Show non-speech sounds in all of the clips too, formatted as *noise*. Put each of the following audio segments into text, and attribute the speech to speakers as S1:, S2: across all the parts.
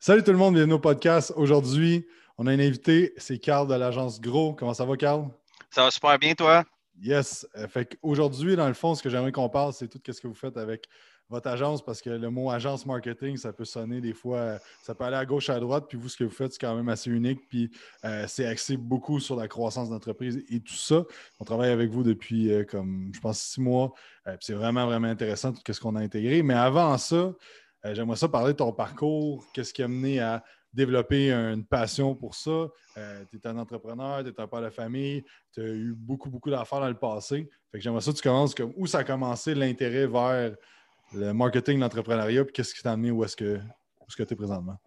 S1: Salut tout le monde, bienvenue au podcast. Aujourd'hui, on a un invité, c'est Carl de l'agence Gros. Comment ça va, Carl?
S2: Ça va super bien, toi?
S1: Yes. Euh, fait aujourd'hui, dans le fond, ce que j'aimerais qu'on parle, c'est tout ce que vous faites avec votre agence, parce que le mot agence marketing, ça peut sonner des fois, ça peut aller à gauche, à droite, puis vous, ce que vous faites, c'est quand même assez unique, puis euh, c'est axé beaucoup sur la croissance d'entreprise et tout ça. On travaille avec vous depuis, euh, comme, je pense, six mois, c'est vraiment, vraiment intéressant tout ce qu'on a intégré. Mais avant ça, euh, j'aimerais ça parler de ton parcours. Qu'est-ce qui a mené à développer une passion pour ça? Euh, tu es un entrepreneur, tu es un père de famille, tu as eu beaucoup, beaucoup d'affaires dans le passé. Fait que j'aimerais ça que tu commences comme où ça a commencé l'intérêt vers le marketing, l'entrepreneuriat, puis qu'est-ce qui t'a amené où est-ce que tu es présentement?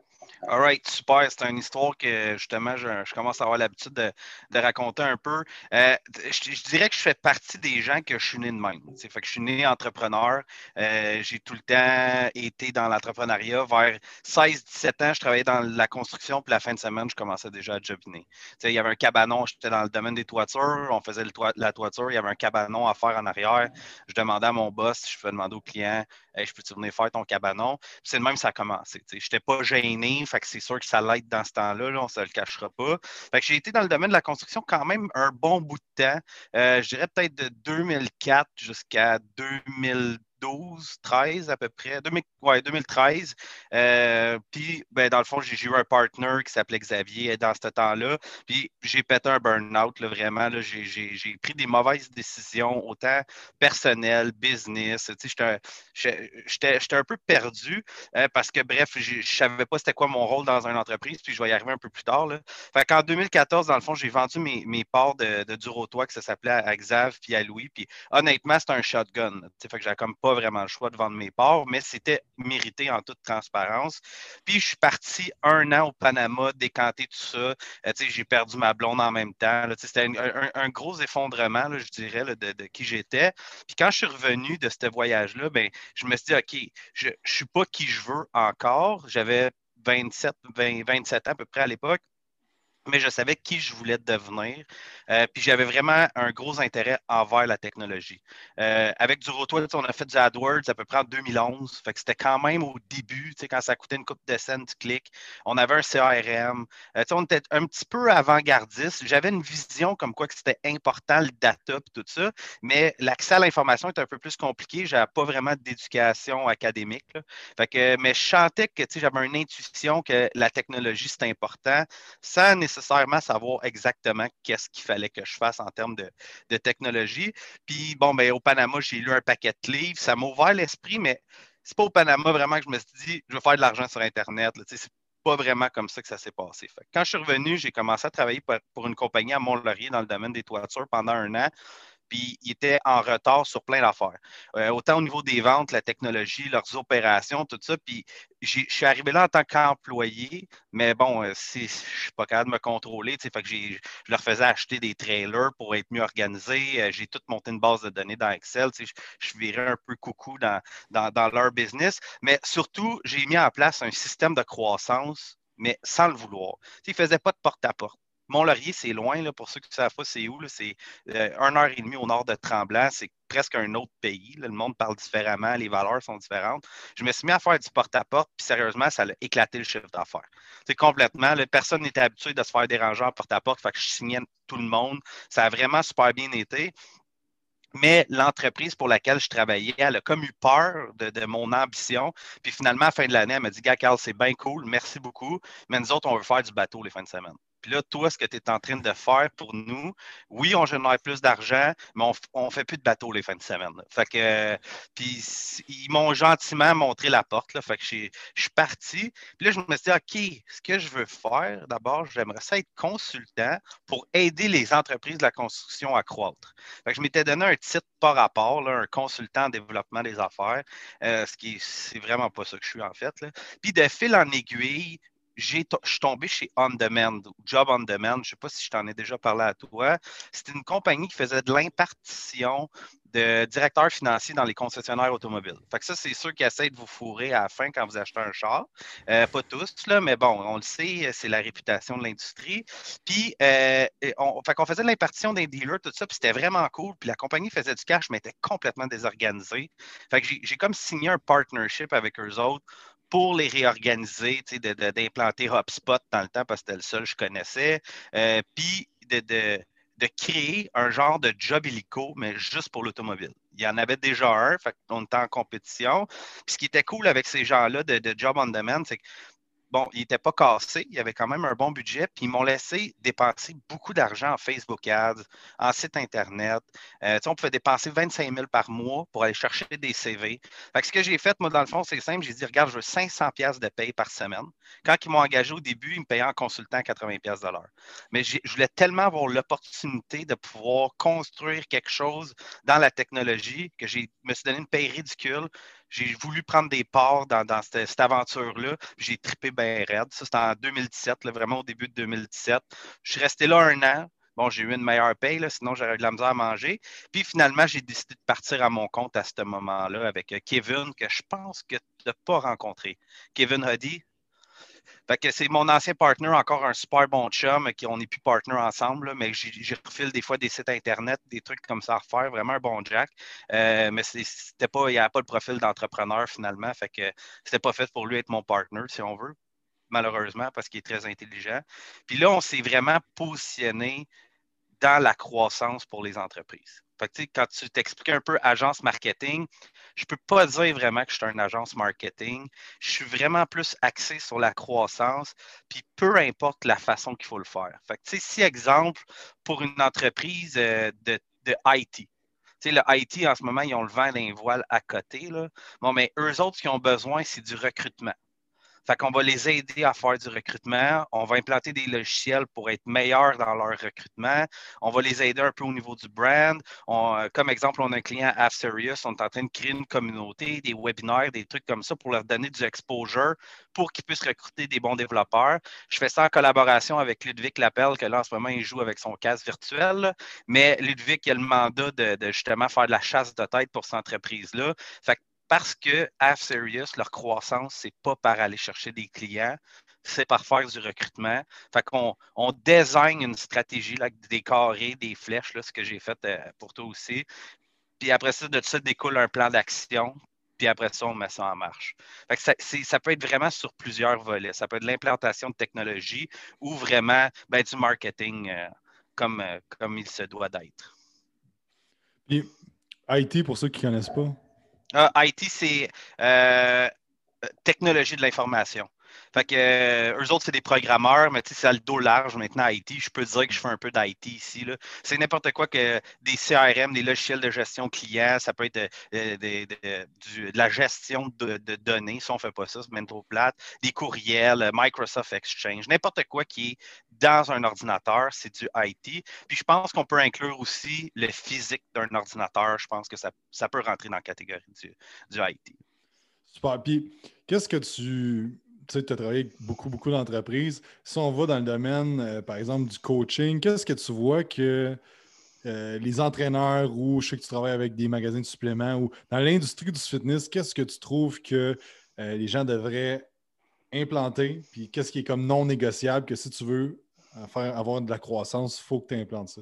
S2: All right, super. C'est une histoire que justement, je, commence à avoir l'habitude de, raconter un peu. Euh, je, dirais que je fais partie des gens que je suis né de même. Fait que je suis né entrepreneur. Euh, j'ai tout le temps été dans l'entrepreneuriat. Vers 16-17 ans, je travaillais dans la construction, puis la fin de semaine, je commençais déjà à jobiner. Il y avait un cabanon, j'étais dans le domaine des toitures, on faisait la toiture, il y avait un cabanon à faire en arrière. Je demandais à mon boss, je peux demander au client je peux-tu venir faire ton cabanon? C'est le même ça a commencé. Je n'étais pas gêné, fait que c'est sûr que ça l'aide dans ce temps-là, on ne se le cachera pas. Fait que j'ai été dans le domaine de la construction quand même un bon bout de temps. Euh, je dirais peut-être de 2004 jusqu'à 2000 12, 13 à peu près, 2013. Euh, puis, ben, dans le fond, j'ai eu un partner qui s'appelait Xavier dans ce temps-là. Puis, j'ai pété un burn-out, vraiment. J'ai pris des mauvaises décisions, autant personnelles, business. J'étais un peu perdu euh, parce que, bref, je ne savais pas c'était quoi mon rôle dans une entreprise, puis je vais y arriver un peu plus tard. Là. Fait qu'en 2014, dans le fond, j'ai vendu mes, mes parts de, Durotois, que ça s'appelait à Xav puis à Louis. Puis, honnêtement, c'était un shotgun. Fait que j'avais comme pas vraiment le choix de vendre mes parts, mais c'était mérité en toute transparence. Puis je suis parti un an au Panama, décanter tout ça. Euh, j'ai perdu ma blonde en même temps. C'était un, gros effondrement, je dirais, de, qui j'étais. Puis quand je suis revenu de ce voyage-là, ben, je me suis dit, OK, je ne suis pas qui je veux encore. J'avais 27, 27 ans à peu près à l'époque mais je savais qui je voulais devenir. Euh, puis j'avais vraiment un gros intérêt envers la technologie. Euh, avec du Rotois, on a fait du AdWords à peu près en 2011. Fait que c'était quand même au début, quand ça coûtait une coupe de scène du clic. On avait un CRM. Euh, on était un petit peu avant-gardiste. J'avais une vision comme quoi que c'était important le data et tout ça, mais l'accès à l'information était un peu plus compliqué. Je n'avais pas vraiment d'éducation académique. Fait mais je sentais que j'avais une intuition que la technologie, c'était important. Sans nécessairement savoir exactement qu'est-ce qu'il fallait que je fasse en termes de, technologie. Puis, bon, ben, au Panama, j'ai lu un paquet de livres. Ça m'a ouvert l'esprit, mais c'est pas au Panama vraiment que je me suis dit, je vais faire de l'argent sur Internet. C'est pas vraiment comme ça que ça s'est passé. quand je suis revenu, j'ai commencé à travailler pour, une compagnie à Mont-Laurier dans le domaine des toitures pendant un an puis ils étaient en retard sur plein d'affaires. Euh, autant au niveau des ventes, la technologie, leurs opérations, tout ça. Puis je suis arrivé là en tant qu'employé, mais bon, euh, je ne suis pas capable de me contrôler. Que je leur faisais acheter des trailers pour être mieux organisé. Euh, j'ai tout monté une base de données dans Excel. Je, virais un peu coucou dans, dans, leur business. Mais surtout, j'ai mis en place un système de croissance mais sans le vouloir. ils ne faisaient pas de porte-à-porte. Mont-Laurier, c'est loin, là, pour ceux qui ne savent pas c'est où. C'est euh, une heure et demie au nord de Tremblant. C'est presque un autre pays. le monde parle différemment, les valeurs sont différentes. Je me suis mis à faire du porte-à-porte, puis sérieusement, ça a éclaté le chiffre d'affaires. C'est complètement. personne n'était habitué de se faire déranger en porte-à-porte, fait que je signais tout le monde. Ça a vraiment super bien été. Mais l'entreprise pour laquelle je travaillais, elle a comme eu peur de, mon ambition. Puis finalement, à la fin de l'année, elle m'a dit Gars, Carl, c'est bien cool, merci beaucoup. Mais nous autres, on veut faire du bateau les fins de semaine. Puis là, toi, ce que tu es en train de faire pour nous, oui, on génère plus d'argent, mais on ne fait plus de bateaux les fins de semaine. Fait que, puis ils m'ont gentiment montré la porte. Là, fait que je suis parti. Puis là, je me suis dit, OK, ce que je veux faire, d'abord, j'aimerais ça être consultant pour aider les entreprises de la construction à croître. Fait que je m'étais donné un titre par rapport, un consultant en développement des affaires, euh, ce qui c'est vraiment pas ça que je suis en fait. Puis de fil en aiguille, je suis tombé chez On Demand, Job On Demand. Je ne sais pas si je t'en ai déjà parlé à toi. C'était une compagnie qui faisait de l'impartition de directeurs financiers dans les concessionnaires automobiles. Fait que ça, c'est ceux qui essaient de vous fourrer à la fin quand vous achetez un char. Euh, pas tous, là, mais bon, on le sait, c'est la réputation de l'industrie. Puis, euh, on, faisait de l'impartition des dealers, tout ça, puis c'était vraiment cool. Puis la compagnie faisait du cash, mais était complètement désorganisée. J'ai comme signé un partnership avec eux autres pour les réorganiser, d'implanter HubSpot dans le temps parce que c'était le seul que je connaissais. Euh, puis de, créer un genre de job illico, mais juste pour l'automobile. Il y en avait déjà un, fait on était en compétition. Puis ce qui était cool avec ces gens-là de, de job on demand, c'est que bon, il n'était pas cassé, il avait quand même un bon budget, puis ils m'ont laissé dépenser beaucoup d'argent en Facebook Ads, en site Internet. Euh, on pouvait dépenser 25 000 par mois pour aller chercher des CV. Fait ce que j'ai fait, moi, dans le fond, c'est simple, j'ai dit, regarde, je veux 500 pièces de paye par semaine. Quand ils m'ont engagé au début, ils me payaient en consultant 80 pièces de l'heure. Mais je voulais tellement avoir l'opportunité de pouvoir construire quelque chose dans la technologie que je me suis donné une paye ridicule j'ai voulu prendre des parts dans, cette, aventure-là. J'ai trippé bien raide. Ça, c'était en 2017, vraiment au début de 2017. Je suis resté là un an. Bon, j'ai eu une meilleure paye, sinon j'aurais eu de la misère à manger. Puis finalement, j'ai décidé de partir à mon compte à ce moment-là avec euh, Kevin, que je pense que tu n'as pas rencontré. Kevin Huddy, c'est mon ancien partner, encore un super bon chum, qui on n'est plus partner ensemble, mais j'ai refile des fois des sites Internet, des trucs comme ça à refaire, vraiment un bon Jack. Euh, mais c'était pas, il n'y avait pas le profil d'entrepreneur finalement, fait que c'était pas fait pour lui être mon partner, si on veut, malheureusement, parce qu'il est très intelligent. Puis là, on s'est vraiment positionné dans la croissance pour les entreprises quand tu t'expliques un peu agence marketing, je ne peux pas dire vraiment que je suis une agence marketing. Je suis vraiment plus axé sur la croissance, puis peu importe la façon qu'il faut le faire. Fait si, exemple, pour une entreprise euh, de, de IT, le IT, en ce moment, ils ont le vent d'un voile à côté. Bon, mais eux autres, ce qu'ils ont besoin, c'est du recrutement. Fait qu'on va les aider à faire du recrutement. On va implanter des logiciels pour être meilleurs dans leur recrutement. On va les aider un peu au niveau du brand. Euh, comme exemple, on a un client Serious. On est en train de créer une communauté, des webinaires, des trucs comme ça pour leur donner du exposure pour qu'ils puissent recruter des bons développeurs. Je fais ça en collaboration avec Ludwig Lapelle, que là, en ce moment, il joue avec son casque virtuel. Mais Ludwig, il a le mandat de, de, justement faire de la chasse de tête pour cette entreprise-là. Fait que parce que Half Serious, leur croissance, c'est pas par aller chercher des clients, c'est par faire du recrutement. Fait qu'on on design une stratégie là, des carrés, des flèches, là, ce que j'ai fait euh, pour toi aussi. Puis après ça, de ça découle un plan d'action. Puis après ça, on met ça en marche. Fait que ça, ça, peut être vraiment sur plusieurs volets. Ça peut être l'implantation de technologie ou vraiment ben, du marketing euh, comme, euh, comme il se doit d'être.
S1: IT, pour ceux qui ne connaissent pas,
S2: ah, IT, c'est euh, technologie de l'information. Fait que euh, eux autres, c'est des programmeurs, mais tu sais, c'est le dos large maintenant IT. Je peux dire que je fais un peu d'IT ici. C'est n'importe quoi que des CRM, des logiciels de gestion client, ça peut être euh, de, la gestion de, données. Si on ne fait pas ça, c'est même trop plate. Des courriels, Microsoft Exchange, n'importe quoi qui est dans un ordinateur, c'est du IT. Puis je pense qu'on peut inclure aussi le physique d'un ordinateur. Je pense que ça, peut rentrer dans la catégorie du, du IT.
S1: Super. Puis qu'est-ce que tu tu as travaillé avec beaucoup, beaucoup d'entreprises. Si on va dans le domaine, euh, par exemple, du coaching, qu'est-ce que tu vois que euh, les entraîneurs ou je sais que tu travailles avec des magasins de suppléments ou dans l'industrie du fitness, qu'est-ce que tu trouves que euh, les gens devraient implanter? Puis qu'est-ce qui est comme non négociable que si tu veux faire, avoir de la croissance, il faut que tu implantes ça?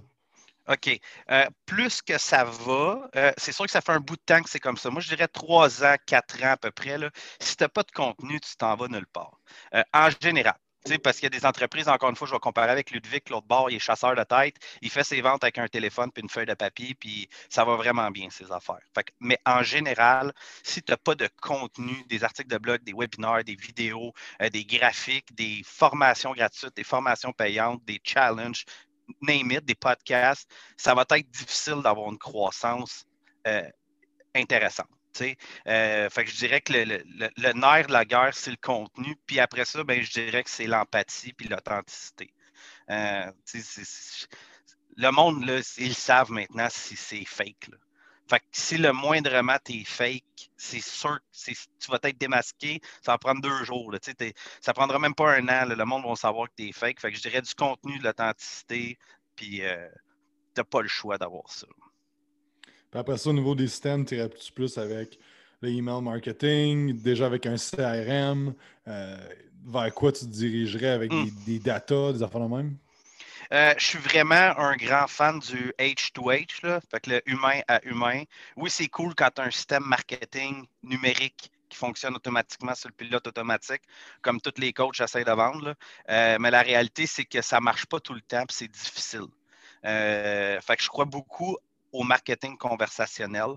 S2: OK. Euh, plus que ça va, euh, c'est sûr que ça fait un bout de temps que c'est comme ça. Moi, je dirais trois ans, quatre ans à peu près. Là. Si tu n'as pas de contenu, tu t'en vas nulle part. Euh, en général. Parce qu'il y a des entreprises, encore une fois, je vais comparer avec Ludwig, l'autre bord, il est chasseur de tête, il fait ses ventes avec un téléphone puis une feuille de papier, puis ça va vraiment bien, ses affaires. mais en général, si tu n'as pas de contenu, des articles de blog, des webinaires, des vidéos, des graphiques, des formations gratuites, des formations payantes, des challenges, name it, des podcasts, ça va être difficile d'avoir une croissance euh, intéressante. Euh, fait que je dirais que le, nerf de la guerre, c'est le contenu. Puis après ça, ben, je dirais que c'est l'empathie puis l'authenticité. Euh, le monde, là, ils savent maintenant si c'est fake. Fait que si le moindrement t'es fake, c'est sûr que tu vas être démasqué, ça va prendre deux jours. Là, ça prendra même pas un an. le monde va savoir que tu es fake. Fait que je dirais du contenu, de l'authenticité, puis euh, tu n'as pas le choix d'avoir ça.
S1: Puis après ça, au niveau des systèmes, tu plus avec le email marketing, déjà avec un CRM. Euh, vers quoi tu te dirigerais avec des, des, data, des affaires de même?
S2: Euh, je suis vraiment un grand fan du H2H, là, fait que le humain à humain. Oui, c'est cool quand tu as un système marketing numérique qui fonctionne automatiquement sur le pilote automatique, comme tous les coachs essaient de vendre. Euh, mais la réalité, c'est que ça ne marche pas tout le temps et c'est difficile. Euh, fait que je crois beaucoup au marketing conversationnel.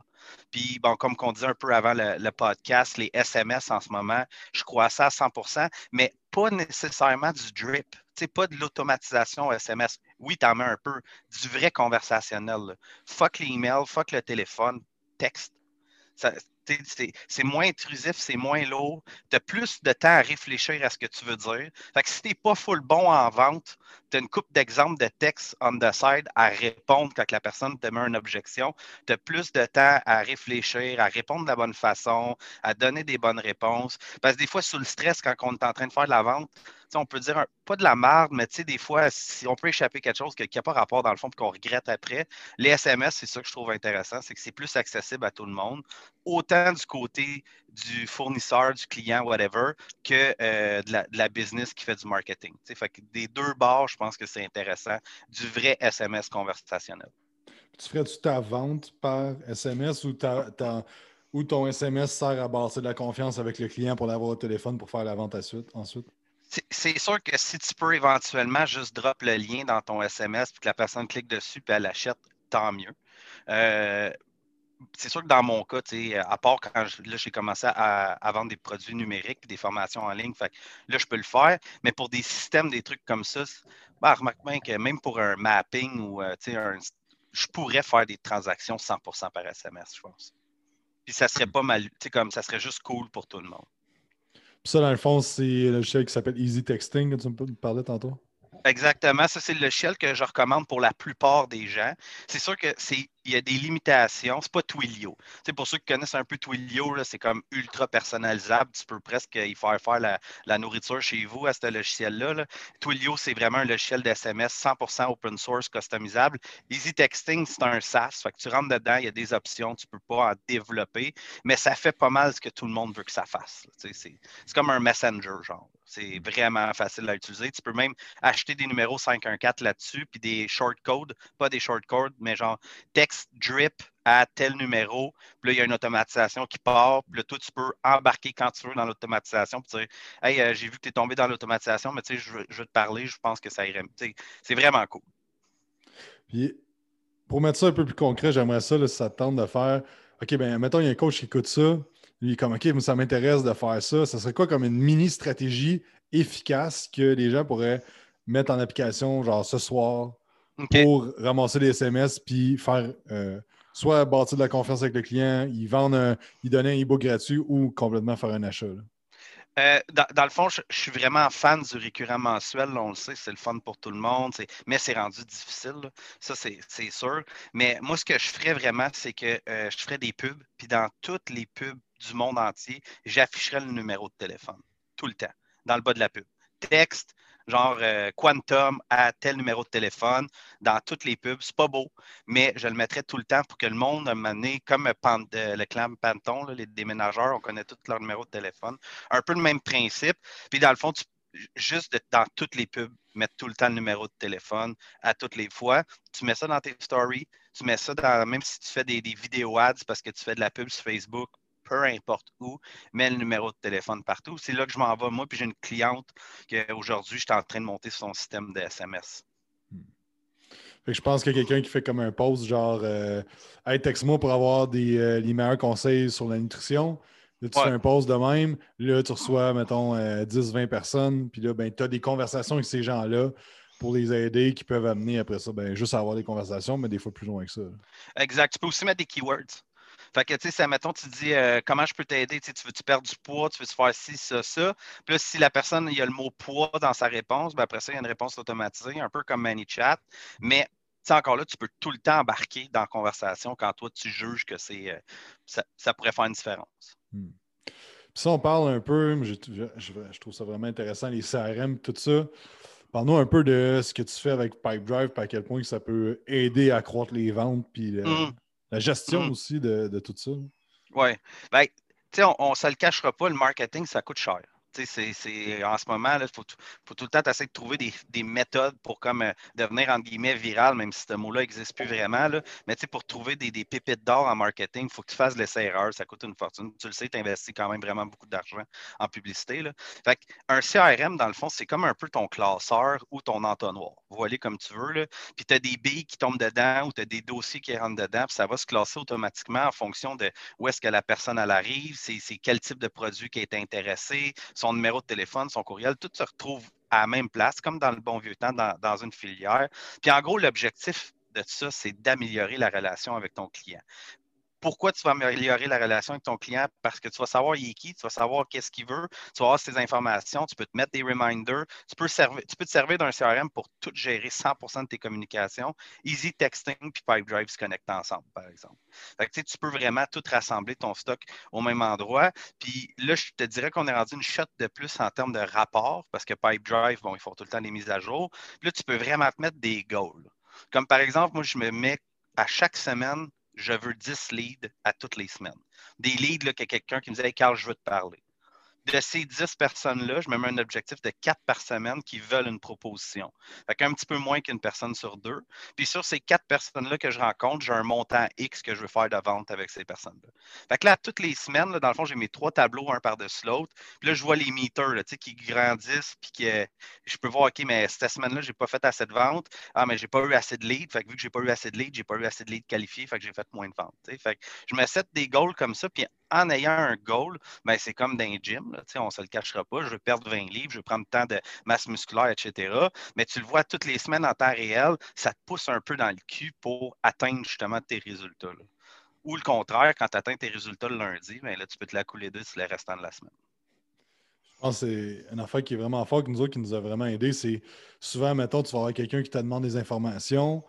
S2: Puis, bon, comme on disait un peu avant le, podcast, les SMS en ce moment, je crois ça à 100% mais pas nécessairement du drip, pas de l'automatisation SMS. Oui, tu en mets un peu, du vrai conversationnel. Fuck l'email, fuck le téléphone, texte. c'est moins intrusif, c'est moins lourd. Tu as plus de temps à réfléchir à ce que tu veux dire. Fait que si tu n'es pas full bon en vente, tu as une coupe d'exemples de texte on the side à répondre quand la personne te met une objection. Tu as plus de temps à réfléchir, à répondre de la bonne façon, à donner des bonnes réponses. Parce que des fois, sous le stress, quand on est en train de faire de la vente, on peut dire pas de la merde, mais des fois, si on peut échapper quelque chose qui n'a pas rapport dans le fond et qu'on regrette après, les SMS, c'est ça que je trouve intéressant, c'est que c'est plus accessible à tout le monde, autant du côté du fournisseur, du client, whatever, que euh, de, la, business qui fait du marketing. Fait que des deux bords, je pense que c'est intéressant, du vrai SMS conversationnel.
S1: Tu ferais-tu ta vente par SMS ou, ou ton SMS sert à bâtir de la confiance avec le client pour l'avoir au téléphone pour faire la vente ensuite?
S2: C'est sûr que si tu peux éventuellement juste drop le lien dans ton SMS puis que la personne clique dessus et elle l'achète, tant mieux. Euh, c'est sûr que dans mon cas, à part quand j'ai commencé à, vendre des produits numériques et des formations en ligne, là, je peux le faire. Mais pour des systèmes, des trucs comme ça, ben, remarque bien que même pour un mapping ou euh, je pourrais faire des transactions 100% par SMS, je pense. Puis ça serait pas mal, comme ça serait juste cool pour tout le monde.
S1: Puis ça, dans le fond, c'est le logiciel qui s'appelle Easy Texting que tu me parlais tantôt.
S2: Exactement. Ça, c'est le logiciel que je recommande pour la plupart des gens. C'est sûr que c'est il y a des limitations. C'est pas Twilio. Pour ceux qui connaissent un peu Twilio, c'est comme ultra personnalisable. Tu peux presque y faire faire la, nourriture chez vous à ce logiciel-là. Twilio, c'est vraiment un logiciel d'SMS 100% open source, customisable. Easy Texting, c'est un SaaS. Fait que tu rentres dedans, il y a des options, tu peux pas en développer, mais ça fait pas mal ce que tout le monde veut que ça fasse. C'est comme un messenger, genre. C'est vraiment facile à utiliser. Tu peux même acheter des numéros 514 là-dessus, puis des short codes, pas des short codes, mais genre texte drip à tel numéro. Puis là, il y a une automatisation qui part. Puis là, toi, tu peux embarquer quand tu veux dans l'automatisation. Puis dire Hey, euh, j'ai vu que tu es tombé dans l'automatisation, mais tu sais, je, veux, te parler, je pense que ça irait. C'est vraiment cool.
S1: Puis, pour mettre ça un peu plus concret, j'aimerais ça, si ça te tente de faire OK, ben mettons, il y a un coach qui écoute ça. Lui, comme, OK, ça m'intéresse de faire ça. Ça serait quoi comme une mini stratégie efficace que les gens pourraient mettre en application, genre ce soir, pour ramasser des SMS puis faire euh, soit bâtir de la confiance avec le client, ils vendent ils donner un e-book gratuit ou complètement faire un achat?
S2: Euh, dans, le fond, je, suis vraiment fan du récurrent mensuel. on le sait, c'est le fun pour tout le monde, mais c'est rendu difficile. Ça, c'est sûr. Mais moi, ce que je ferais vraiment, c'est que euh, je ferais des pubs, puis dans toutes les pubs du monde entier, j'afficherai le numéro de téléphone tout le temps, dans le bas de la pub. Texte, genre euh, Quantum à tel numéro de téléphone dans toutes les pubs. C'est pas beau, mais je le mettrai tout le temps pour que le monde m'amener comme euh, le clan Panton, les déménageurs, on connaît tous leurs numéros de téléphone. Un peu le même principe. Puis dans le fond, juste dans toutes les pubs, mettre tout le temps le numéro de téléphone à toutes les fois. Tu mets ça dans tes stories, tu mets ça dans, même si tu fais des, des vidéos ads parce que tu fais de la pub sur Facebook peu importe où, mets le numéro de téléphone partout. C'est là que je m'en vais, moi, puis j'ai une cliente qu'aujourd'hui, je suis en train de monter son système de SMS.
S1: Hmm. je pense qu'il y a quelqu'un qui fait comme un post genre euh, Hey, texte-moi pour avoir des, euh, les meilleurs conseils sur la nutrition. Là, tu fais un post de même. Là, tu reçois, mettons, 10-20 euh, personnes. Puis là, ben, tu as des conversations avec ces gens-là pour les aider qui peuvent amener après ça, ben, juste à avoir des conversations, mais des fois plus loin que ça.
S2: Exact. Tu peux aussi mettre des keywords. Fait que, tu sais, mettons, tu dis euh, comment je peux t'aider, tu veux-tu perdre du poids, tu veux-tu faire ci, ça, ça? Puis là, si la personne, il y a le mot poids dans sa réponse, ben après ça, il y a une réponse automatisée, un peu comme ManyChat. Mais encore là, tu peux tout le temps embarquer dans la conversation quand toi, tu juges que c'est euh, ça, pourrait faire une différence.
S1: Hmm. Puis ça, on parle un peu, je, je, trouve ça vraiment intéressant, les CRM, tout ça. Parle-nous un peu de ce que tu fais avec Pipedrive, puis à quel point ça peut aider à accroître les ventes, puis hmm. La gestion mm. aussi de, tout ça.
S2: Oui. Ben, on ne se le cachera pas, le marketing, ça coûte cher. C'est, en ce moment, il faut, tout le temps essayer de trouver des, méthodes pour comme, euh, devenir, entre guillemets, viral, même si ce mot-là n'existe plus vraiment. Là. Mais pour trouver des, pépites d'or en marketing, il faut que tu fasses l'essai-erreur. Ça coûte une fortune. Tu le sais, tu investis quand même vraiment beaucoup d'argent en publicité. Là. Fait un CRM, dans le fond, c'est comme un peu ton classeur ou ton entonnoir. Voilé comme tu veux. Là. Puis tu as des billes qui tombent dedans ou tu as des dossiers qui rentrent dedans. Puis ça va se classer automatiquement en fonction de où est-ce que la personne arrive, c'est, quel type de produit qui est intéressé, son numéro de téléphone, son courriel, tout se retrouve à la même place, comme dans le bon vieux temps, dans, une filière. Puis en gros, l'objectif de ça, c'est d'améliorer la relation avec ton client pourquoi tu vas améliorer la relation avec ton client? Parce que tu vas savoir il est qui, tu vas savoir qu'est-ce qu'il veut, tu vas avoir ces informations, tu peux te mettre des reminders, tu peux, tu peux te servir d'un CRM pour tout gérer 100% de tes communications. Easy Texting puis Pipedrive se connectent ensemble, par exemple. tu peux vraiment tout rassembler ton stock au même endroit. Puis là, je te dirais qu'on est rendu une shot de plus en termes de rapport parce que Pipedrive, bon, ils font tout le temps des mises à jour. Puis là, tu peux vraiment te mettre des goals. Comme par exemple, moi, je me mets à chaque semaine je veux 10 leads à toutes les semaines. Des leads, là, que quelqu'un qui me Hey, Carl, je veux te parler de ces 10 personnes-là, je me mets un objectif de 4 par semaine qui veulent une proposition. Fait qu'un petit peu moins qu'une personne sur deux. Puis sur ces 4 personnes-là que je rencontre, j'ai un montant X que je veux faire de vente avec ces personnes-là. Fait que là, toutes les semaines, dans le fond, j'ai mes trois tableaux un par-dessus l'autre. Puis là, je vois les meters qui grandissent, puis que je peux voir, OK, mais cette semaine-là, je n'ai pas fait assez de ventes. Ah, mais je n'ai pas eu assez de leads. Fait que vu que je n'ai pas eu assez de leads, je n'ai pas eu assez de leads qualifiés, fait que j'ai fait moins de ventes. Fait que je me set des goals comme ça, puis en ayant un goal, ben, c'est comme dans un gym, on ne se le cachera pas. Je veux perdre 20 livres, je veux prendre temps de masse musculaire, etc. Mais tu le vois toutes les semaines en temps réel, ça te pousse un peu dans le cul pour atteindre justement tes résultats. Ou le contraire, quand tu atteins tes résultats le lundi, ben, là, tu peux te la couler deux sur le restant de la semaine.
S1: Je pense que c'est une affaire qui est vraiment forte, qui nous a vraiment aidé. C'est souvent, mettons, tu vas avoir quelqu'un qui te demande des informations.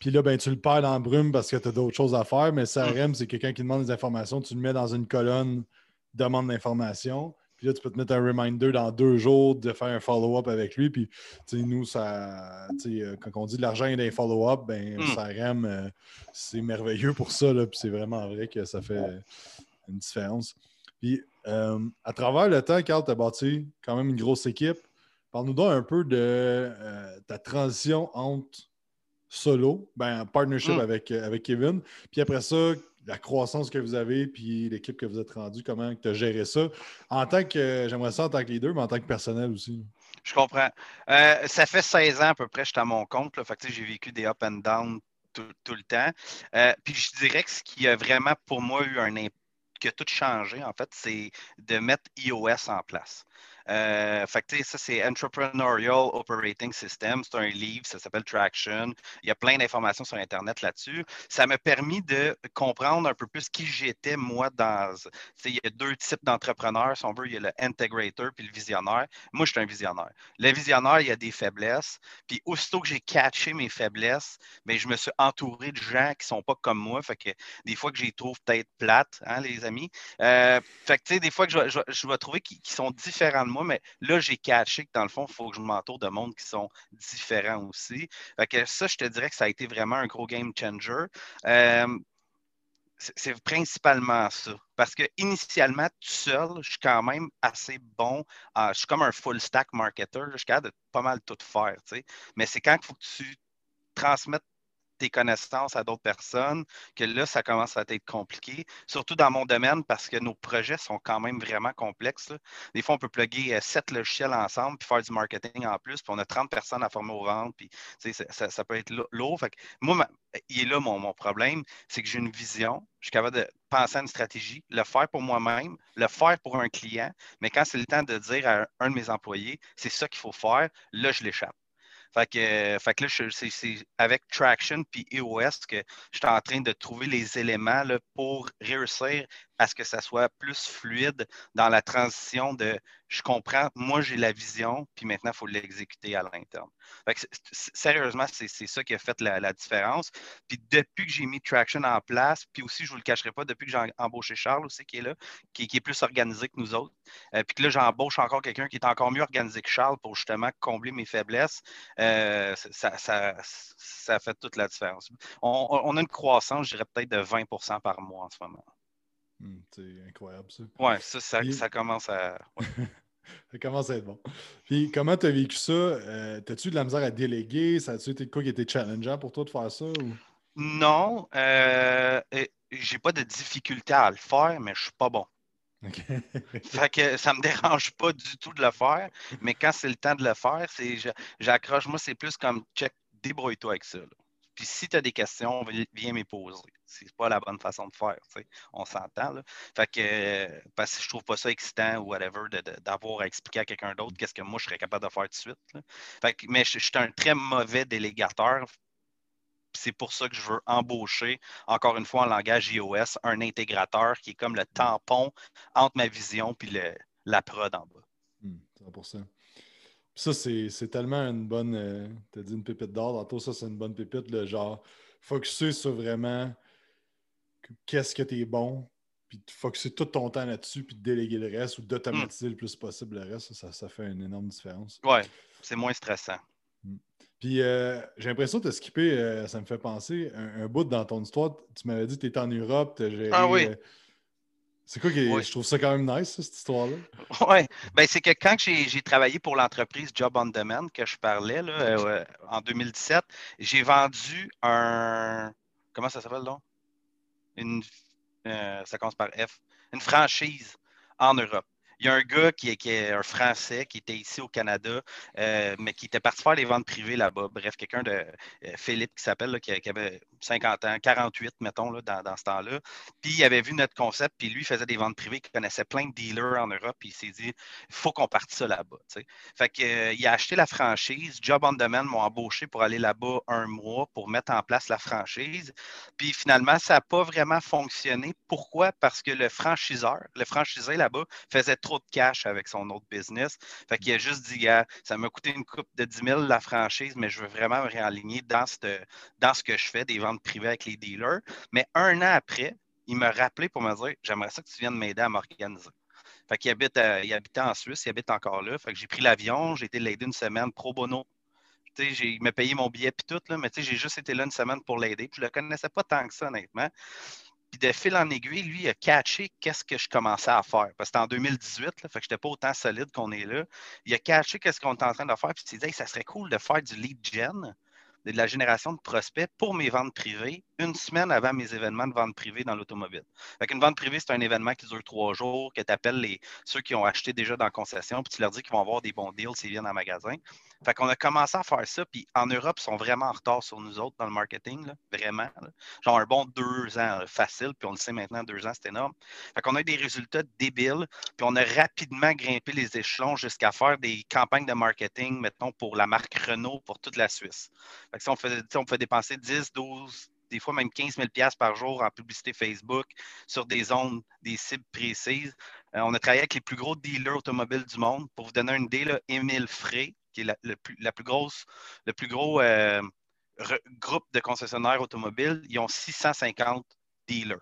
S1: Puis là, ben, tu le perds dans la brume parce que tu as d'autres choses à faire. Mais CRM, c'est quelqu'un qui demande des informations. Tu le mets dans une colonne demande d'informations. Puis là, tu peux te mettre un reminder dans deux jours de faire un follow-up avec lui. Puis, nous, ça, euh, quand on dit de l'argent et des follow-up, ben, mm. CRM, euh, c'est merveilleux pour ça. Là, puis c'est vraiment vrai que ça fait une différence. Puis, euh, à travers le temps, Carl, tu as bâti quand même une grosse équipe. Parle-nous donc un peu de ta transition entre solo, ben, en partnership mm. avec, euh, avec Kevin. Puis après ça, la croissance que vous avez, puis l'équipe que vous êtes rendu, comment tu as géré ça. En tant que, j'aimerais ça en tant que leader, mais en tant que personnel aussi.
S2: Je comprends. Euh, ça fait 16 ans à peu près, je suis à mon compte. Là, fait que, j'ai vécu des up and down tout, le temps. Euh, puis je dirais que ce qui a vraiment pour moi eu un impact, qui a tout changé, en fait, c'est de mettre iOS en place. Euh, ça, c'est Entrepreneurial Operating System. C'est un livre, ça s'appelle Traction. Il y a plein d'informations sur Internet là-dessus. Ça m'a permis de comprendre un peu plus qui j'étais, moi, dans. Il y a deux types d'entrepreneurs, si on veut. Il y a le integrator puis le visionnaire. Moi, je suis un visionnaire. Le visionnaire, il y a des faiblesses. Puis, aussitôt que j'ai catché mes faiblesses, mais ben, je me suis entouré de gens qui ne sont pas comme moi. Fait des fois que j'y trouve peut-être plates, hein, les amis. Euh, des fois que je, vais trouver qu'ils sont différents de moi mais là, j'ai catché que dans le fond, il faut que je m'entoure de monde qui sont différents aussi. Fait que ça, je te dirais que ça a été vraiment un gros game changer. Euh, c'est principalement ça. Parce que initialement, tout seul, je suis quand même assez bon. je suis comme un full stack marketer. je suis capable de pas mal tout faire. Mais c'est quand il faut que tu transmettes tes connaissances à d'autres personnes, que là, ça commence à être compliqué. Surtout dans mon domaine, parce que nos projets sont quand même vraiment complexes. Des fois, on peut plugger euh, sept logiciels ensemble, puis faire du marketing en plus, puis on a 30 personnes à former au ventre, puis ça, peut être lourd. Moi, il est là mon problème, c'est que j'ai une vision, je suis capable de penser à une stratégie, le faire pour moi-même, le faire pour un client, mais quand c'est le temps de dire à un de mes employés, c'est ça qu'il faut faire, là, je l'échappe. Fait que, fait que là, c'est avec Traction puis EOS que je suis en train de trouver les éléments là, pour réussir à ce que ça soit plus fluide dans la transition de je comprends, moi j'ai la vision, puis maintenant il faut l'exécuter à l'interne. Sérieusement, c'est ça qui a fait la, différence. Puis depuis que j'ai mis Traction en place, puis aussi, je ne vous le cacherai pas, depuis que j'ai embauché Charles aussi qui est là, qui, est plus organisé que nous autres, euh, puis que là j'embauche encore quelqu'un qui est encore mieux organisé que Charles pour justement combler mes faiblesses, euh, ça, ça, fait toute la différence. On a une croissance, je dirais peut-être de 20% par mois en ce moment.
S1: Hmm, c'est incroyable ça.
S2: Oui, ça, ça, commence à. *laughs*
S1: ça commence à être bon. Puis comment tu as vécu ça? Euh, T'as-tu de la misère à déléguer? Ça a-tu été quoi qui était challengeant pour toi de faire ça?
S2: Non. Euh, j'ai pas de difficulté à le faire, mais je suis pas bon. *laughs* fait que ça me dérange pas du tout de le faire, mais quand c'est le temps de le faire, c'est j'accroche. Moi, c'est plus comme check, débrouille-toi avec ça. Puis si tu as des questions, viens m'y poser. C'est pas la bonne façon de faire. On s'entend. Fait que parce que je trouve pas ça excitant ou whatever d'avoir à expliquer à quelqu'un d'autre qu'est-ce que moi je serais capable de faire tout de suite. Fait que, mais je, suis un très mauvais délégateur. C'est pour ça que je veux embaucher, encore une fois en langage iOS, un intégrateur qui est comme le tampon entre ma vision et la prod en bas.
S1: Hmm, pour ça. C'est tellement une bonne. Euh, tu as dit une pépite d'or. Tantôt, ça, c'est une bonne pépite. Le genre, focuser sur vraiment qu'est-ce que tu es bon, puis focuser tout ton temps là-dessus, puis déléguer le reste ou d'automatiser le plus possible le reste. Ça, ça fait une énorme différence.
S2: Ouais, c'est moins stressant.
S1: Hmm. Puis euh, j'ai l'impression de te skipper, euh, ça me fait penser, un, bout dans ton histoire. Tu m'avais dit que tu étais en Europe, tu as géré.
S2: Ah oui.
S1: C'est quoi qui Je trouve ça quand même nice, cette histoire-là. *laughs*
S2: Oui. Ben, c'est que quand j'ai travaillé pour l'entreprise Job on Demand que je parlais là, euh, en 2017, j'ai vendu un. Comment ça s'appelle donc? Une. Euh, ça commence par F. Une franchise en Europe. Il y a un gars qui est, un Français qui était ici au Canada, euh, mais qui était parti faire les ventes privées là-bas. Bref, quelqu'un de euh, Philippe qui s'appelle, qui, avait 50 ans, 48, mettons, là, dans, ce temps-là. Puis il avait vu notre concept, puis lui faisait des ventes privées, il connaissait plein de dealers en Europe, puis il s'est dit il faut qu'on parte ça là-bas. Fait qu'il euh, a acheté la franchise. Job on Demand m'ont embauché pour aller là-bas un mois pour mettre en place la franchise. Puis finalement, ça n'a pas vraiment fonctionné. Pourquoi? Parce que le franchiseur, le franchisé là-bas faisait trop de cash avec son autre business. Fait qu'il a juste dit, ça m'a coûté une coupe de 10 000 la franchise, mais je veux vraiment me réaligner dans, dans ce que je fais, des ventes privées avec les dealers. Mais un an après, il m'a rappelé pour me dire, j'aimerais ça que tu viennes m'aider à m'organiser. Fait qu'il habite, il habitait en Suisse, il habite encore là. Fait que j'ai pris l'avion, j'ai été l'aider une semaine pro bono. il m'a payé mon billet et tout, là, mais j'ai juste été là une semaine pour l'aider. Je ne le connaissais pas tant que ça, honnêtement. Puis de fil en aiguille, lui, il a catché qu'est-ce que je commençais à faire. Parce que c'était en 2018, là, fait que je n'étais pas autant solide qu'on est là. Il a catché qu'est-ce qu'on est en train de faire. Puis il s'est dit, ça serait cool de faire du lead gen de la génération de prospects pour mes ventes privées une semaine avant mes événements de vente privée dans l'automobile. Une vente privée, c'est un événement qui dure trois jours, que tu appelles les, ceux qui ont acheté déjà dans la concession, puis tu leur dis qu'ils vont avoir des bons deals s'ils viennent en magasin. Fait qu'on a commencé à faire ça, puis en Europe, ils sont vraiment en retard sur nous autres dans le marketing, vraiment. Genre un bon deux ans facile, puis on le sait maintenant, deux ans, c'est énorme. Fait qu'on a eu des résultats débiles, puis on a rapidement grimpé les échelons jusqu'à faire des campagnes de marketing, mettons, pour la marque Renault pour toute la Suisse. Fait que si on fait, on fait dépenser 10, 12, des fois même 15 000 par jour en publicité Facebook sur des zones, des cibles précises. Euh, on a travaillé avec les plus gros dealers automobiles du monde. Pour vous donner une idée, là, Émile Frey, qui est la, la plus, grosse, le plus gros euh, groupe de concessionnaires automobiles, ils ont 650 dealers.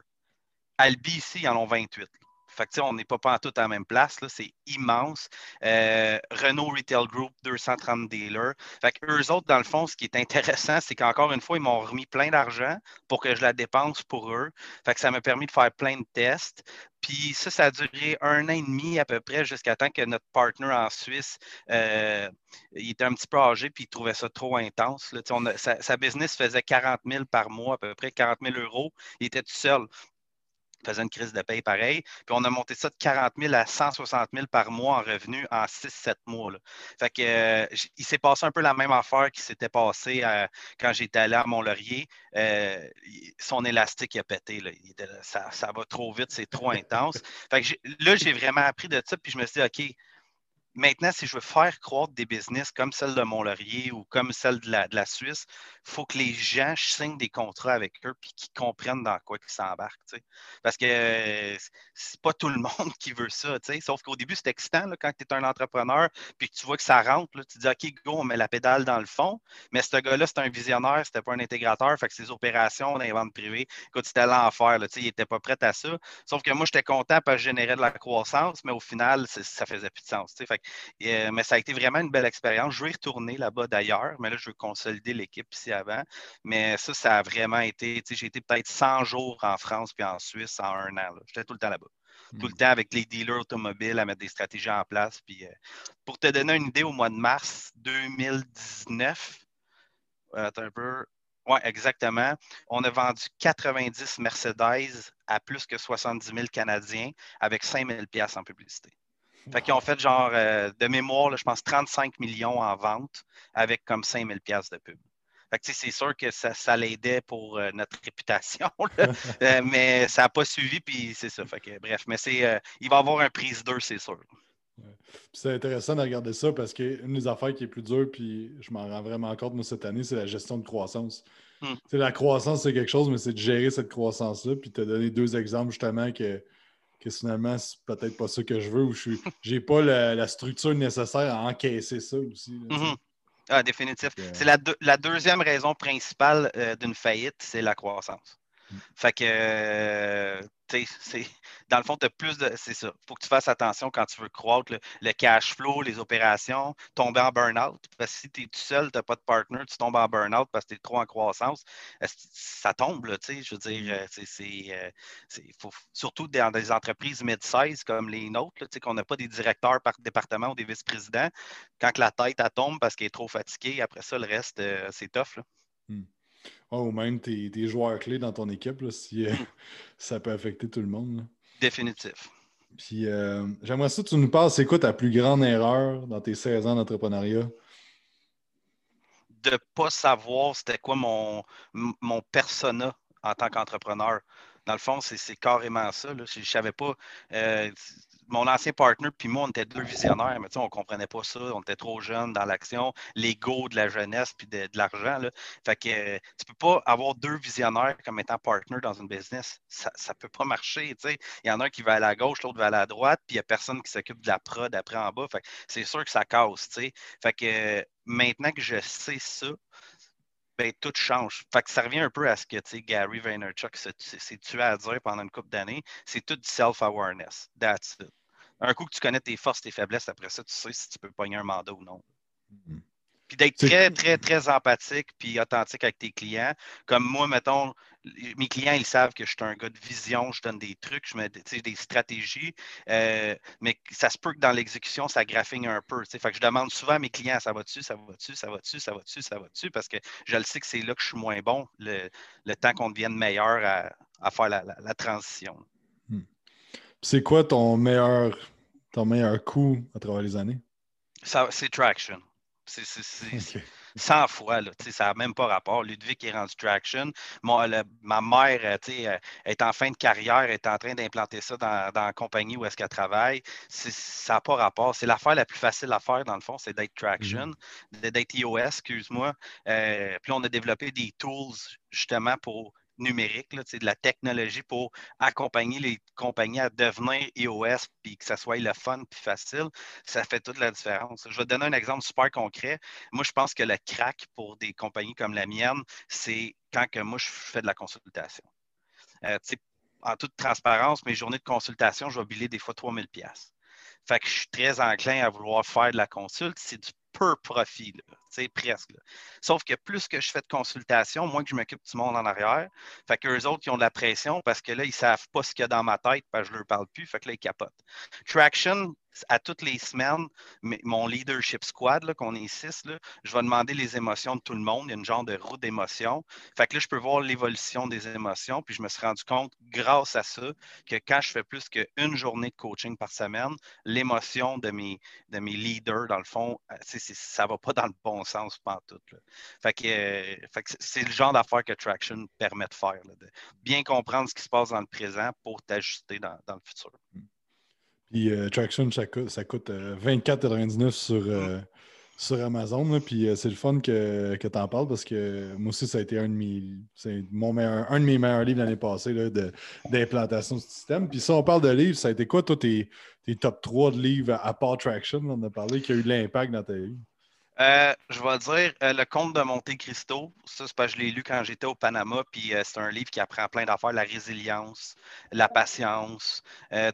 S2: Albi, ici, ils en ont 28. Fait que, on n'est pas, pas tout à la même place. C'est immense. Euh, Renault Retail Group, 230 dealers. Fait que eux autres, dans le fond, ce qui est intéressant, c'est qu'encore une fois, ils m'ont remis plein d'argent pour que je la dépense pour eux. Fait que ça m'a permis de faire plein de tests. Puis ça, ça a duré un an et demi à peu près jusqu'à temps que notre partner en Suisse, euh, il était un petit peu âgé puis il trouvait ça trop intense. sa, sa, business faisait 40 000 par mois, à peu près 40 000 euros. Il était tout seul faisait une crise de paye pareil. Puis on a monté ça de 40 000 à 160 000 par mois en revenus en 6-7 mois. Fait que, euh, il s'est passé un peu la même affaire qui s'était passé euh, quand j'étais allé à Mont-Laurier. Euh, son élastique a pété. ça, ça, va trop vite, c'est trop intense. Fait que là, j'ai vraiment appris de ça, puis je me suis dit, OK, Maintenant, si je veux faire croître des business comme celle de Mont-Laurier ou comme celle de la, Suisse, il faut que les gens signent des contrats avec eux et qu'ils comprennent dans quoi ils s'embarquent. Parce que euh, c'est pas tout le *laughs* monde qui veut ça. Sauf qu'au début, c'est excitant là, quand tu es un entrepreneur puis que tu vois que ça rentre. Là, tu dis OK, go, on met la pédale dans le fond. Mais ce gars-là, c'est un visionnaire, c'était pas un intégrateur. Fait que ses opérations dans les ventes privées, écoute, c'était l'enfer. Il n'était pas prêt à ça. Sauf que moi, j'étais content parce que je générais de la croissance, mais au final, ça faisait plus de sens. Euh, mais ça a été vraiment une belle expérience. Je vais y retourner là-bas d'ailleurs, mais là, je veux consolider l'équipe ici avant. Mais ça, ça a vraiment été, j'ai été peut-être 100 jours en France puis en Suisse en un an. J'étais tout le temps là-bas. tout le temps avec les dealers automobiles à mettre des stratégies en place. Puis, euh, pour te donner une idée, au mois de mars 2019, attends un peu. Oui, exactement. On a vendu 90 Mercedes à plus que 70 000 Canadiens avec 5 000 en publicité. Fait qu'ils ont fait genre, euh, de mémoire, je pense 35 millions en vente avec comme 5 000 de pub. Fait que c'est sûr que ça, ça l'aidait pour euh, notre *laughs* réputation, *laughs* euh, mais ça n'a pas suivi, puis c'est ça. Fait que, bref, mais c'est, il va y avoir un prise 2, c'est sûr.
S1: C'est intéressant de regarder ça parce qu'une des affaires qui est plus dure, puis je m'en rends vraiment compte moi, cette année, c'est la gestion de croissance. Hmm. La croissance, c'est quelque chose, mais c'est de gérer cette croissance-là. Puis tu as donné deux exemples justement que, que finalement, c'est peut-être pas ça que je veux ou je n'ai *laughs* pas la, structure nécessaire à encaisser ça aussi.
S2: Hmm. ah, définitif. C'est la, la, deuxième raison principale euh, d'une faillite, c'est la croissance. Fait que, euh, dans le fond, tu as plus de. C'est ça. Il faut que tu fasses attention quand tu veux croître le, cash flow, les opérations, tomber en burn-out. Parce que si tu es tout seul, tu n'as pas de partner, tu tombes en burn-out parce que tu es trop en croissance, ça tombe, là, je veux dire, mm. euh, c'est. Euh, surtout dans des entreprises mid-size comme les nôtres, qu'on n'a pas des directeurs par département ou des vice-présidents. Quand la tête, elle tombe parce qu'elle est trop fatiguée, après ça, le reste, euh, c'est tough. Là. Mm
S1: ou même tes, joueurs clés dans ton équipe, si euh, *laughs* ça peut affecter tout le monde.
S2: Définitif.
S1: Puis euh, j'aimerais ça que tu nous parles, c'est quoi ta plus grande erreur dans tes 16 ans d'entrepreneuriat?
S2: De ne pas savoir c'était quoi mon, mon persona en tant qu'entrepreneur. Dans le fond, c'est carrément ça. Je ne savais pas. Euh, mon ancien partner puis moi, on était deux visionnaires, mais on comprenait pas ça. On était trop jeunes dans l'action, l'ego de la jeunesse puis de, l'argent. Fait que euh, tu peux pas avoir deux visionnaires comme étant partner dans une business. Ça ne peut pas marcher. Il y en a un qui va à gauche, l'autre va à droite, puis il n'y a personne qui s'occupe de la prod après en bas. Fait c'est sûr que ça casse. Fait que euh, maintenant que je sais ça, ben, tout change. Fait que ça revient un peu à ce que Gary Vaynerchuk s'est tué à dire pendant une couple d'années. C'est tout du self-awareness. That's it. Un coup que tu connais tes forces, tes faiblesses, après ça, tu sais si tu peux pogner un mandat ou non. Mm-hmm. Puis d'être très, très, très empathique puis authentique avec tes clients. Comme moi, mettons, mes clients, ils savent que je suis un gars de vision, je donne des trucs, je mets des stratégies, euh, mais ça se peut que dans l'exécution, ça graphine un peu. Fait que je demande souvent à mes clients, ça va-tu, ça va-tu, ça va-tu, ça va-tu, ça va-tu, parce que je le sais que c'est là que je suis moins bon, le, temps qu'on devienne meilleur à, faire la, transition. Hmm.
S1: C'est quoi ton meilleur, ton meilleur coup à travers les années?
S2: C'est traction. C'est 100 fois, là, ça n'a même pas rapport. Ludwig est rendu traction. ma mère euh, euh, est en fin de carrière, est en train d'implanter ça dans, la compagnie où est-ce qu'elle travaille. Ça n'a pas rapport. C'est l'affaire la plus facile à faire, dans le fond, c'est d'être traction, mm-hmm. d'être iOS, excuse-moi. Euh, puis on a développé des tools justement pour numérique, là, de la technologie pour accompagner les compagnies à devenir iOS puis que ça soit le fun puis facile, ça fait toute la différence. Je vais te donner un exemple super concret. Moi, je pense que le crack pour des compagnies comme la mienne, c'est quand que moi, je fais de la consultation. Euh, en toute transparence, mes journées de consultation, je vais biller des fois 3000 pièces. Fait que je suis très enclin à vouloir faire de la consulte. C'est du peu profit, là, presque. Sauf que plus que je fais de consultation, moins que je m'occupe du monde en arrière. Fait qu'eux autres, ils ont de la pression parce que là, ils ne savent pas ce qu'il y a dans ma tête, je ne leur parle plus. Fait que là, ils capotent. Traction, à toutes les semaines, mon leadership squad, qu'on est six, là, je vais demander les émotions de tout le monde. Il y a une genre de roue d'émotions. Fait que là, je peux voir l'évolution des émotions. Puis je me suis rendu compte, grâce à ça, que quand je fais plus qu'une journée de coaching par semaine, l'émotion de mes, de mes leaders, dans le fond, euh, ça ne va pas dans le bon sens pas tout. Fait que, euh, que c'est le genre d'affaires que Traction permet de faire, de bien comprendre ce qui se passe dans le présent pour t'ajuster dans, dans le futur.
S1: Puis euh, Traction, ça coûte, ça coûte 24,99 euh, sur, euh, sur Amazon. puis c'est le fun que, que tu en parles parce que moi aussi, ça a été un de mes, mon meilleur, un de mes meilleurs livres l'année passée d'implantation de, système. Puis si on parle de livres, ça a été quoi, toi, tes, tes top 3 de livres à, part Traction? On a parlé qui a eu de l'impact dans ta vie?
S2: Euh, je vais dire euh, Le Comte de Monte Cristo. Ça, je l'ai lu quand j'étais au Panama. Puis euh, c'est un livre qui apprend plein d'affaires la résilience, la patience.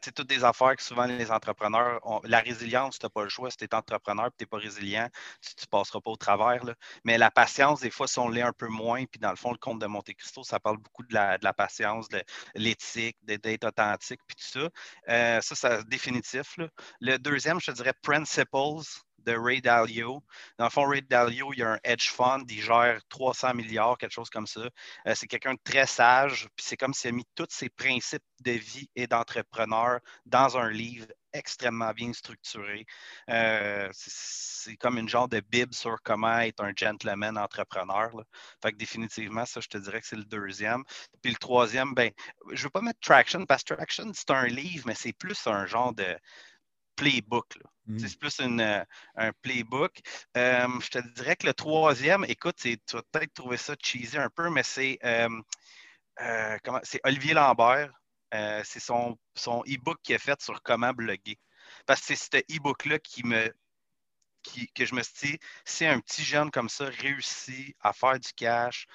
S2: tu toutes des affaires que souvent les entrepreneurs ont. La résilience, tu n'as pas le choix. Si tu es entrepreneur et tu n'es pas résilient, tu ne passeras pas au travers. Mais la patience, des fois, si on l'est un peu moins, puis dans le fond, le Comte de Monte Cristo, ça parle beaucoup de la patience, de l'éthique, d'être authentique, puis tout ça. ça, c'est définitif. Le deuxième, je te dirais Principles de Ray Dalio. Dans le fond, Ray Dalio, il y a un hedge fund, il gère 300 milliards, quelque chose comme ça. Euh, c'est quelqu'un de très sage, puis c'est comme s'il a mis tous ses principes de vie et d'entrepreneur dans un livre extrêmement bien structuré. Euh, c'est comme une genre de bible sur comment être un gentleman entrepreneur. Fait que définitivement, ça, je te dirais que c'est le deuxième. Puis le troisième, ben, je ne veux pas mettre Traction, parce que Traction, c'est un livre, mais c'est plus un genre de playbook. Mm. C'est plus euh, un playbook. Euh, je te dirais que le troisième, écoute, tu vas peut-être trouver ça cheesy un peu, mais c'est euh, Olivier Lambert. c'est son, son e-book qui est fait sur comment bloguer. Parce que c'est ce e-book-là qui me que je me suis dit, si un petit jeune comme ça réussit à faire du cash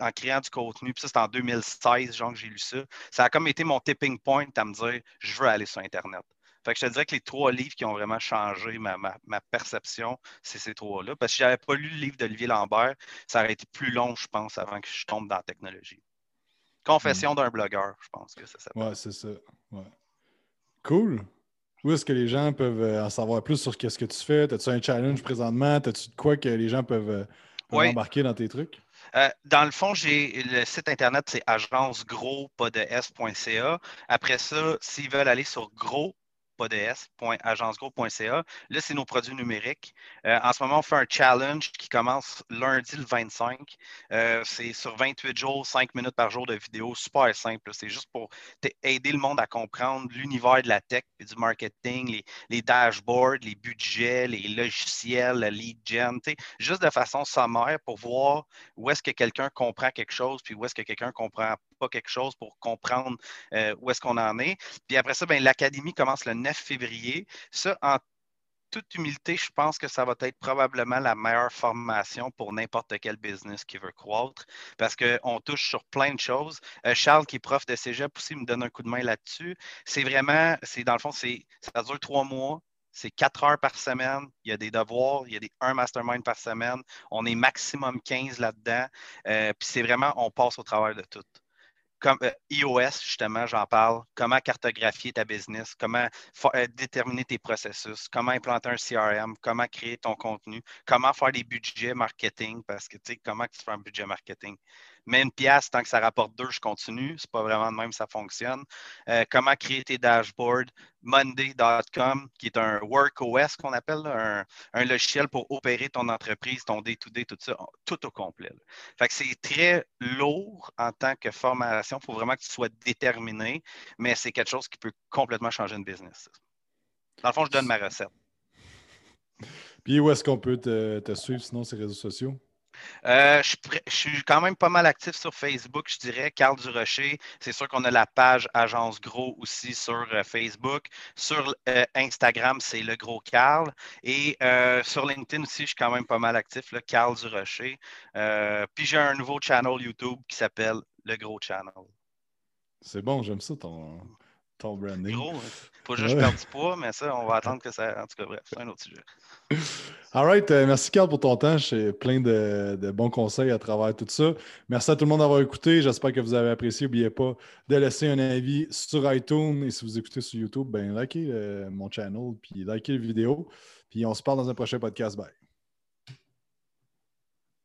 S2: en créant du contenu, puis ça, c'est en 2016, genre, que j'ai lu ça, ça a comme été mon tipping point à me dire, je veux aller sur Internet. Fait que je te dirais que les trois livres qui ont vraiment changé ma, perception, c'est ces trois-là. Parce que si je n'avais pas lu le livre d'Olivier Lambert, ça aurait été plus long, je pense, avant que je tombe dans la technologie. Confession hmm. d'un blogueur, je pense que ça s'appelle.
S1: Ouais, c'est ça. Cool. Où est-ce que les gens peuvent euh, en savoir plus sur ce que tu fais? As-tu un challenge présentement? As-tu de quoi que les gens peuvent, euh, embarquer dans tes trucs?
S2: Euh, dans le fond, j'ai le site internet, c'est agencegros.ca. Après ça, s'ils veulent aller sur gros pods.agencegroup.ca. Là, c'est nos produits numériques. Euh, en ce moment, on fait un challenge qui commence lundi le 25. Euh, c'est sur 28 jours, 5 minutes par jour de vidéo. Super simple. C'est juste pour aider le monde à comprendre l'univers de la tech et du marketing, les, dashboards, les budgets, les logiciels, la lead gen. Juste de façon sommaire pour voir où est-ce que quelqu'un comprend quelque chose puis où est-ce que quelqu'un comprend quelque chose pour comprendre euh, où est-ce qu'on en est. Puis après ça, ben, l'académie commence le 9 février. Ça, en toute humilité, je pense que ça va être probablement la meilleure formation pour n'importe quel business qui veut croître parce qu'on touche sur plein de choses. Euh, Charles, qui est prof de cégep aussi, me donne un coup de main là-dessus. C'est vraiment, c'est dans le fond, ça dure trois mois. C'est quatre heures par semaine. Il y a des devoirs, il y a des, un mastermind par semaine. On est maximum 15 là-dedans. Euh, puis c'est vraiment, on passe au travers de tout comme euh, iOS, justement, j'en parle, comment cartographier ta business, comment euh, déterminer tes processus, comment implanter un CRM, comment créer ton contenu, comment faire des budgets marketing, parce que tu sais, comment tu fais un budget marketing? Une pièce, tant que ça rapporte deux, je continue. C'est pas vraiment de même ça fonctionne. Euh, comment créer tes dashboards? Monday.com, qui est un work OS qu'on appelle, un, logiciel pour opérer ton entreprise, ton day-to-day, tout ça, tout au complet. Fait que c'est très lourd en tant que formation. Il faut vraiment que tu sois déterminé, mais c'est quelque chose qui peut complètement changer une business. Dans le fond, je donne ma recette.
S1: Puis où est-ce qu'on peut te, te suivre sinon ces réseaux sociaux?
S2: Euh, je, suis quand même pas mal actif sur Facebook, je dirais. Carl Durocher, c'est sûr qu'on a la page Agence Gros aussi sur euh, Facebook. Sur euh, Instagram, c'est le gros Carl. Et sur LinkedIn aussi, je suis quand même pas mal actif, le Carl Durocher. puis j'ai un nouveau channel YouTube qui s'appelle Le Gros Channel.
S1: C'est bon, j'aime ça ton, ton branding.
S2: Gros, faut juste perdre du poids, mais ça, on va attendre que ça. En tout cas, bref, c'est un autre sujet. *laughs*
S1: All right. Euh, merci, Carl, pour ton temps. J'ai plein de, bons conseils à travers tout ça. Merci à tout le monde d'avoir écouté. J'espère que vous avez apprécié. N'oubliez pas de laisser un avis sur iTunes. Et si vous écoutez sur YouTube, ben likez euh, mon channel puis likez la vidéo. Puis on se parle dans un prochain podcast. Bye.